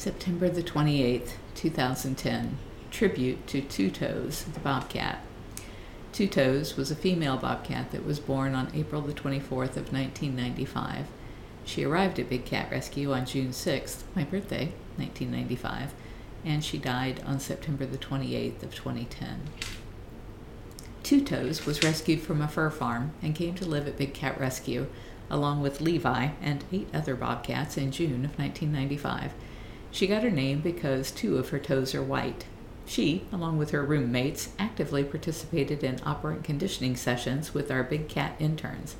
September the 28th, 2010. Tribute to Two Toes, the bobcat. Two Toes was a female bobcat that was born on April the 24th of 1995. She arrived at Big Cat Rescue on June 6th, my birthday, 1995, and she died on September the 28th of 2010. Two Toes was rescued from a fur farm and came to live at Big Cat Rescue along with Levi and eight other bobcats in June of 1995. She got her name because two of her toes are white. She, along with her roommates, actively participated in operant conditioning sessions with our big cat interns.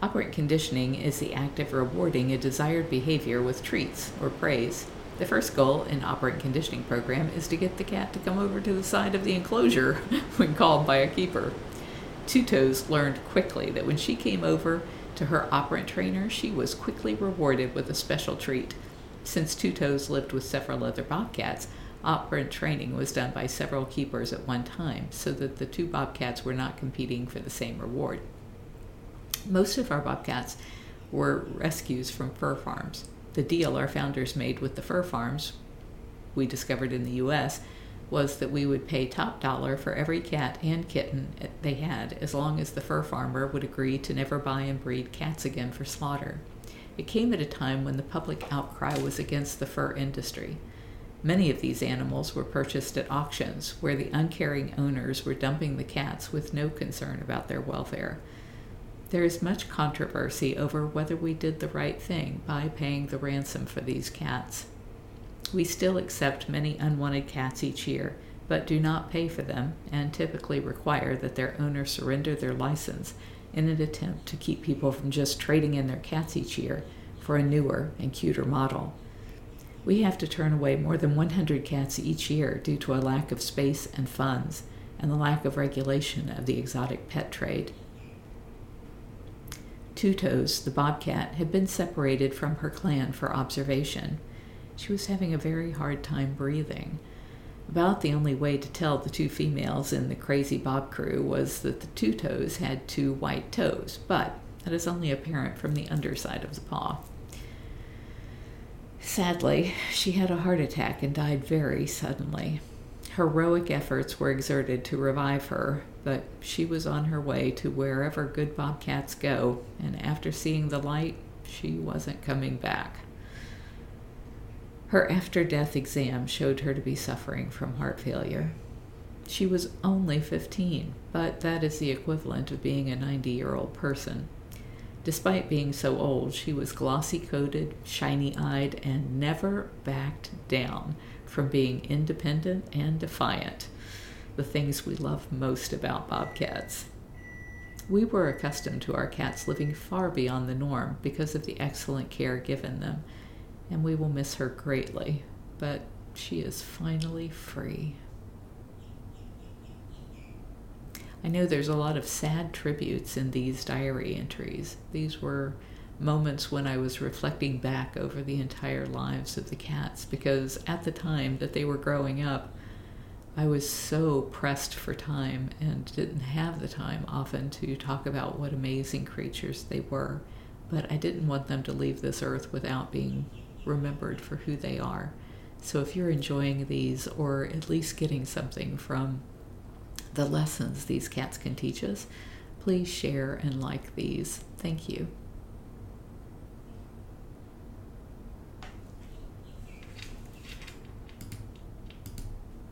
Operant conditioning is the act of rewarding a desired behavior with treats or praise. The first goal in operant conditioning program is to get the cat to come over to the side of the enclosure when called by a keeper. Two Toes learned quickly that when she came over to her operant trainer, she was quickly rewarded with a special treat. Since Two Toes lived with several other bobcats, operant training was done by several keepers at one time so that the two bobcats were not competing for the same reward. Most of our bobcats were rescues from fur farms. The deal our founders made with the fur farms we discovered in the US was that we would pay top dollar for every cat and kitten they had as long as the fur farmer would agree to never buy and breed cats again for slaughter. It came at a time when the public outcry was against the fur industry. Many of these animals were purchased at auctions where the uncaring owners were dumping the cats with no concern about their welfare. There is much controversy over whether we did the right thing by paying the ransom for these cats. We still accept many unwanted cats each year, but do not pay for them and typically require that their owner surrender their license in an attempt to keep people from just trading in their cats each year for a newer and cuter model. We have to turn away more than 100 cats each year due to a lack of space and funds and the lack of regulation of the exotic pet trade. Two Toes, the bobcat, had been separated from her clan for observation. She was having a very hard time breathing. About the only way to tell the two females in the crazy bob crew was that the two toes had two white toes, but that is only apparent from the underside of the paw. Sadly, she had a heart attack and died very suddenly. Heroic efforts were exerted to revive her, but she was on her way to wherever good bobcats go, and after seeing the light, she wasn't coming back. Her after death exam showed her to be suffering from heart failure. She was only 15, but that is the equivalent of being a 90 year old person. Despite being so old, she was glossy coated, shiny eyed, and never backed down from being independent and defiant, the things we love most about bobcats. We were accustomed to our cats living far beyond the norm because of the excellent care given them and we will miss her greatly, but she is finally free. I know there's a lot of sad tributes in these diary entries. These were moments when I was reflecting back over the entire lives of the cats because at the time that they were growing up, I was so pressed for time and didn't have the time often to talk about what amazing creatures they were. But I didn't want them to leave this earth without being remembered for who they are. So if you're enjoying these or at least getting something from the lessons these cats can teach us, please share and like these. Thank you.